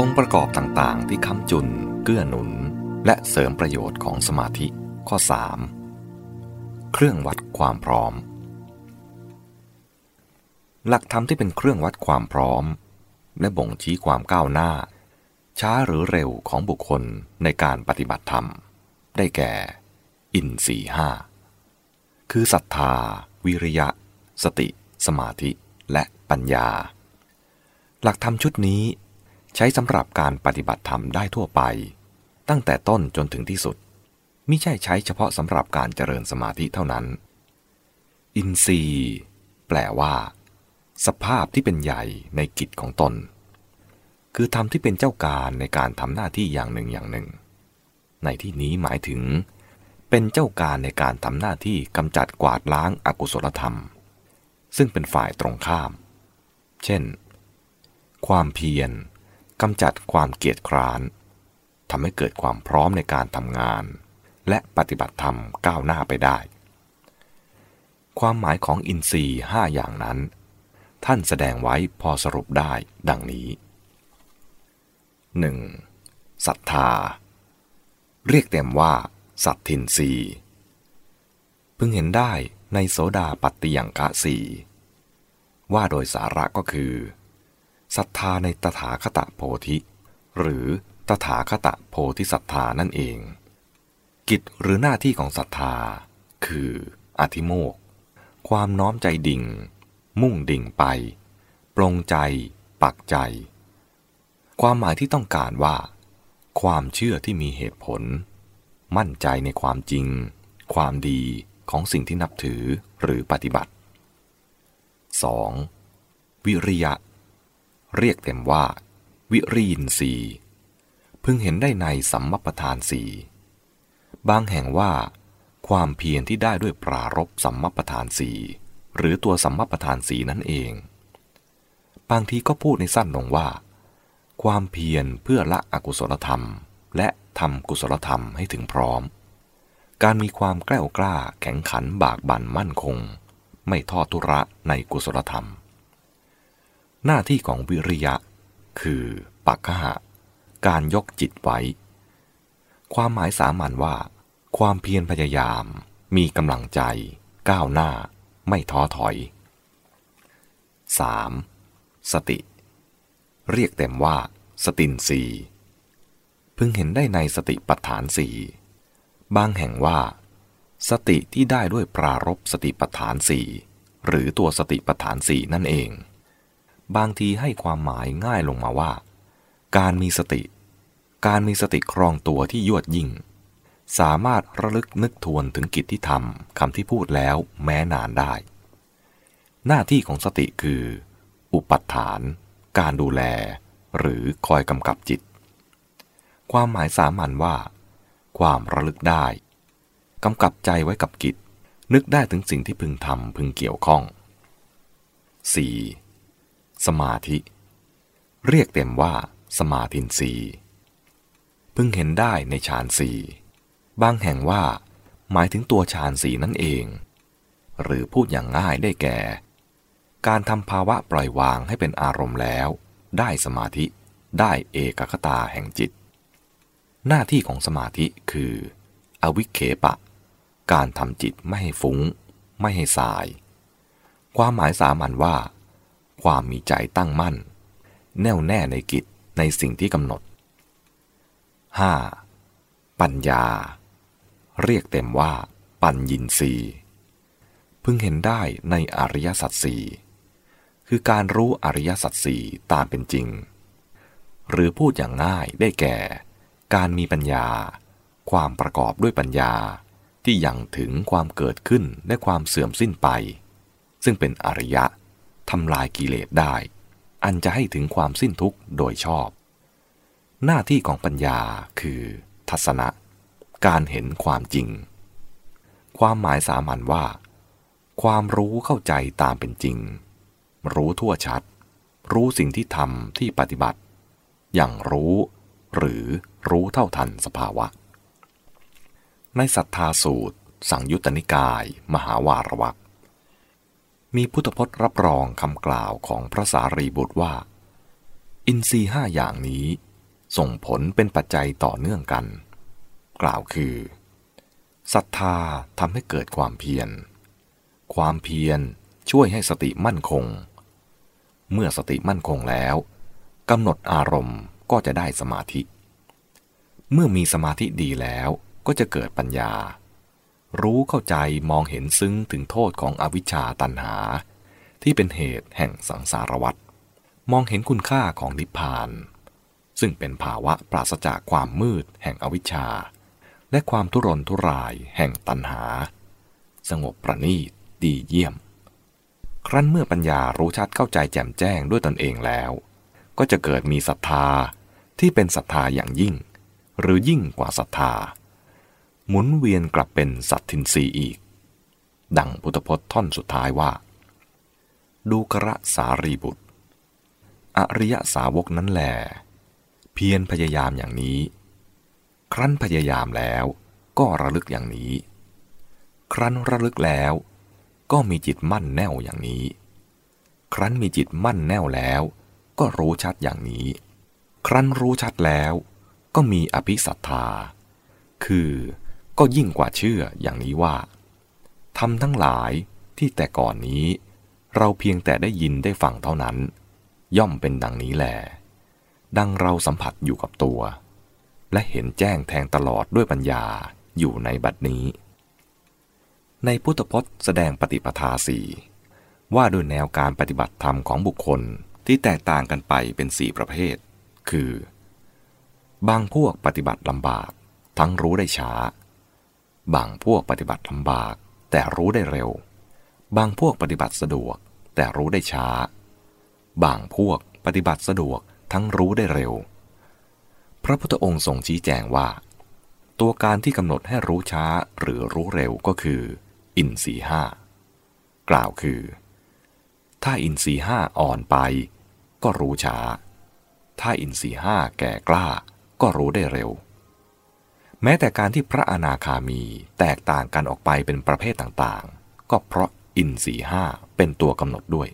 องค์ประกอบต่างๆ ที่ค้ำจุน เกื้อหนุน และเสริมประโยชน์ของสมาธิข้อ 3. เครื่องวัดความพร้อม หลักธรรมที่เป็นเครื่องวัดความพร้อม และบ่งชี้ความก้าวหน้า ช้าหรือเร็วของบุคคลในการปฏิบัติธรรม ได้แก่ อินทรีห้าคือศรัทธา วิริยะ สติ สมาธิ และปัญญา หลักธรรมชุดนี้ ใช้สำหรับการปฏิบัติธรรมได้ทั่วไป ตั้งแต่ต้นจนถึงที่สุดม่ใช่ใช้เฉพาะสำหรับการเจริญสมาธิเท่านั้น อินทรีย์ แปลว่า สภาพที่เป็นใหญ่ในกิจของตน คือธรรมที่เป็นเจ้าการในการทำหน้าที่อย่างหนึ่งอย่างหนึ่ง ในที่นี้หมายถึง เป็นเจ้าการในการทำหน้าที่กำจัดกวาดล้างอากุศลธรรม ซึ่งเป็นฝ่ายตรงข้าม เช่น ความเพียร กำจัดความเกียจคร้านทำให้เกิดความพร้อมในการทำงาน และปฏิบัติธรรมก้าวหน้าไปได้ ความหมายของอินทรีย์ห้าอย่างนั้น ท่านแสดงไว้พอสรุปได้ดังนี้ 1. ศรัทธา เรียกเต็มว่า สัตทินรีพึงเห็นได้ในโสดาปัตติยังกะสีว่าโดยสาระก็คือ ศรัทธาในตถาคตโพธิ หรือตถาคตโพธิศรัทธานั่นเอง กิจหรือหน้าที่ของศรัทธา คืออธิโมก ความน้อมใจดิ่ง มุ่งดิ่งไป ปรงใจ ปักใจ ความหมายที่ต้องการว่า ความเชื่อที่มีเหตุผล มั่นใจในความจริง ความดีของสิ่งที่นับถือหรือปฏิบัติ 2. วิริยะ เรียกเต็มว่า วิรีนสีพึงเห็นได้ในสัมมปทานสีบางแห่งว่า ความเพียรที่ได้ด้วยปรารบสัมมปทานสีหรือตัวสัมมปทานสีนั่นเอง บางทีก็พูดในสั้นลงว่า ความเพียรเพื่อละอกุศลธรรม และทำกุศลธรรมให้ถึงพร้อม การมีความแกล้วกล้าแข็งขันบากบั่นมั่นคง ไม่ทอดทุระในกุศลธรรม หน้าที่ของวิริยะ คือปักหะการยกจิตไว้ ความหมายสามัญว่า ความเพียรพยายาม มีกำลังใจ ก้าวหน้า ไม่ท้อถอย 3. สติ เรียกเต็มว่า สตินสีพึงเห็นได้ในสติปัฏฐานสีบางแห่งว่า สติที่ได้ด้วยปรารบสติปัฏฐานสีหรือตัวสติปัฏฐานสีนั่นเอง บางทีให้ความหมายง่ายลงมาว่า การมีสติ การมีสติครองตัวที่ยวดยิ่ง สามารถระลึกนึกทวนถึงกิจที่ทำคำที่พูดแล้วแม้นานได้ หน้าที่ของสติคือ อุปัฏฐาน การดูแล หรือคอยกำกับจิต ความหมายสามัญว่า ความระลึกได้กำกับใจไว้กับกิจ นึกได้ถึงสิ่งที่พึงทำพึงเกี่ยวข้อง 4. สมาธิ เรียกเต็มว่า สมาธินสีพึงเห็นได้ในฌานสีบางแห่งว่า หมายถึงตัวฌานสีนั่นเอง หรือพูดอย่างง่ายได้แก่ การทำภาวะปล่อยวางให้เป็นอารมณ์แล้ว ได้สมาธิ ได้เอกคตาแห่งจิต หน้าที่ของสมาธิคือ อวิเคปะ การทำจิตไม่ให้ฟุง้ง ไม่ให้สาย ความหมายสามัญว่า ความมีใจตั้งมั่น แน่วแน่ในกิจในสิ่งที่กำหนด 5. ปัญญา เรียกเต็มว่า ปัญญินรีพึงเห็นได้ในอริยสัจสี่คือการรู้อริยสัจสี่ตามเป็นจริง หรือพูดอย่างง่ายได้แก่ การมีปัญญา ความประกอบด้วยปัญญาที่ยังถึงความเกิดขึ้นและความเสื่อมสิ้นไป ซึ่งเป็นอริยะ ทำลายกิเลสได้ อันจะให้ถึงความสิ้นทุกข์โดยชอบ หน้าที่ของปัญญาคือ ทัศนะ การเห็นความจริง ความหมายสามัญว่า ความรู้เข้าใจตามเป็นจริง รู้ทั่วชัด รู้สิ่งที่ทำที่ปฏิบัติ อย่างรู้ หรือรู้เท่าทันสภาวะ ในศรัทธาสูตร สังยุตตนิกาย มหาวารวัก มีพุทธพจน์รับรองคำกล่าวของพระสารีบุตรว่า อินทรีห้าอย่างนี้ส่งผลเป็นปัจจัยต่อเนื่องกัน กล่าวคือศรัทธาทำให้เกิดความเพียร ความเพียรช่วยให้สติมั่นคง เมื่อสติมั่นคงแล้วกำหนดอารมณ์ก็จะได้สมาธิ เมื่อมีสมาธิดีแล้วก็จะเกิดปัญญา รู้เข้าใจมองเห็นซึ้งถึงโทษของอวิชชาตันหา ที่เป็นเหตุแห่งสังสารวัฏมองเห็นคุณค่าของนิพพาน ซึ่งเป็นภาวะปราศจากความมืดแห่งอวิชชา และความทุรนทุรายแห่งตันหา สงบประณีตดีเยี่ยม ครั้นเมื่อปัญญารู้ชัดเข้าใจแจ่มแจ้งด้วยตนเองแล้ว ก็จะเกิดมีศรัทธาที่เป็นศรัทธาอย่างยิ่ง หรือยิ่งกว่าศรัทธา หมุนเวียนกลับเป็นสัตทินรีอีก ดังพุทธพจน์ท่อนสุดท้ายว่า ดูกระสารีบุตร อริยสาวกนั้นแหลเพียรพยายามอย่างนี้ ครั้นพยายามแล้วก็ระลึกอย่างนี้ ครั้นระลึกแล้วก็มีจิตมั่นแน่วอย่างนี้ ครั้นมีจิตมั่นแน่วแล้ว ก็รู้ชัดอย่างนี้ ครั้นรู้ชัดแล้ว ก็มีอภิสัทธา คือ ก็ยิ่งกว่าเชื่ออย่างนี้ว่าทำทั้งหลายที่แต่ก่อนนี้ เราเพียงแต่ได้ยินได้ฟังเท่านั้น ย่อมเป็นดังนี้แหลดังเราสัมผัสอยู่กับตัว และเห็นแจ้งแทงตลอดด้วยปัญญาอยู่ในบัดนี้ ในพุทธพจน์แสดงปฏิปทาสี่ว่าด้วยแนวการปฏิบัติธรรมของบุคคลที่แตกต่างกันไปเป็นสี่ประเภท คือ บางพวกปฏิบัติลำบาก ทั้งรู้ได้ช้า บางพวกปฏิบัติลำบาก แต่รู้ได้เร็ว บางพวกปฏิบัติสะดวก แต่รู้ได้ช้า บางพวกปฏิบัติสะดวกทั้งรู้ได้เร็ว พระพุทธองค์ทรงชี้แจงว่า ตัวการที่กำหนดให้รู้ช้าหรือรู้เร็วก็คือ อินทรีห้ากล่าวคือ ถ้าอินทรีห้าอ่อนไป ก็รู้ช้า ถ้าอินทรีห้าแก่กล้าก็รู้ได้เร็ว แม้แต่การที่พระอนาคามีแตกต่างกันออกไปเป็นประเภทต่างๆ ก็เพราะอินทรีห้าเป็นตัวกำหนดด้วย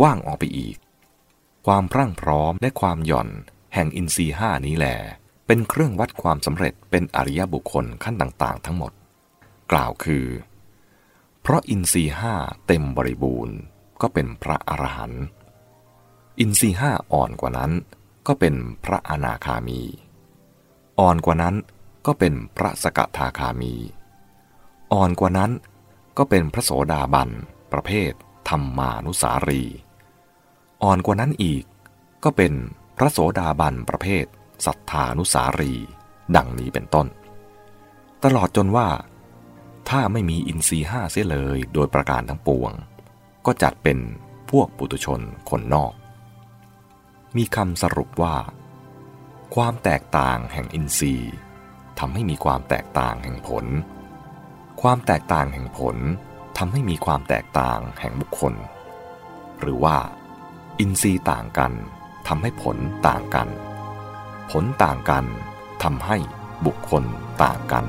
กว้างออกไปอีก ความพรั่งพร้อมและความหย่อนแห่งอินทรีห้านี้แหลเป็นเครื่องวัดความสำเร็จเป็นอริยบุคคลขั้นต่างๆ ทั้งหมด กล่าวคือ เพราะอินทรีห้าเต็มบริบูรณ์ก็เป็นพระอรหันต์อินทรีห้าอ่อนกว่านั้น ก็เป็นพระอนาคามี อ่อนกว่านั้นก็เป็นพระสกทาคามี อ่อนกว่านั้นก็เป็นพระโสดาบัน ประเภทธรรมานุสารี อ่อนกว่านั้นอีกก็เป็นพระโสดาบันประเภทสัทธานุสารี ดังนี้เป็นต้น ตลอดจนว่า ถ้าไม่มีอินทรีห้าเสียเลยโดยประการทั้งปวง ก็จัดเป็นพวกปุตุชนคนนอก มีคำสรุปว่า ความแตกต่างแห่งอินทรีย์ทำให้มีความแตกต่างแห่งผล ความแตกต่างแห่งผลทำให้มีความแตกต่างแห่งบุคคล หรือว่า อินทรีย์ต่างกันทำให้ผลต่างกัน ผลต่างกันทำให้บุคคลต่างกัน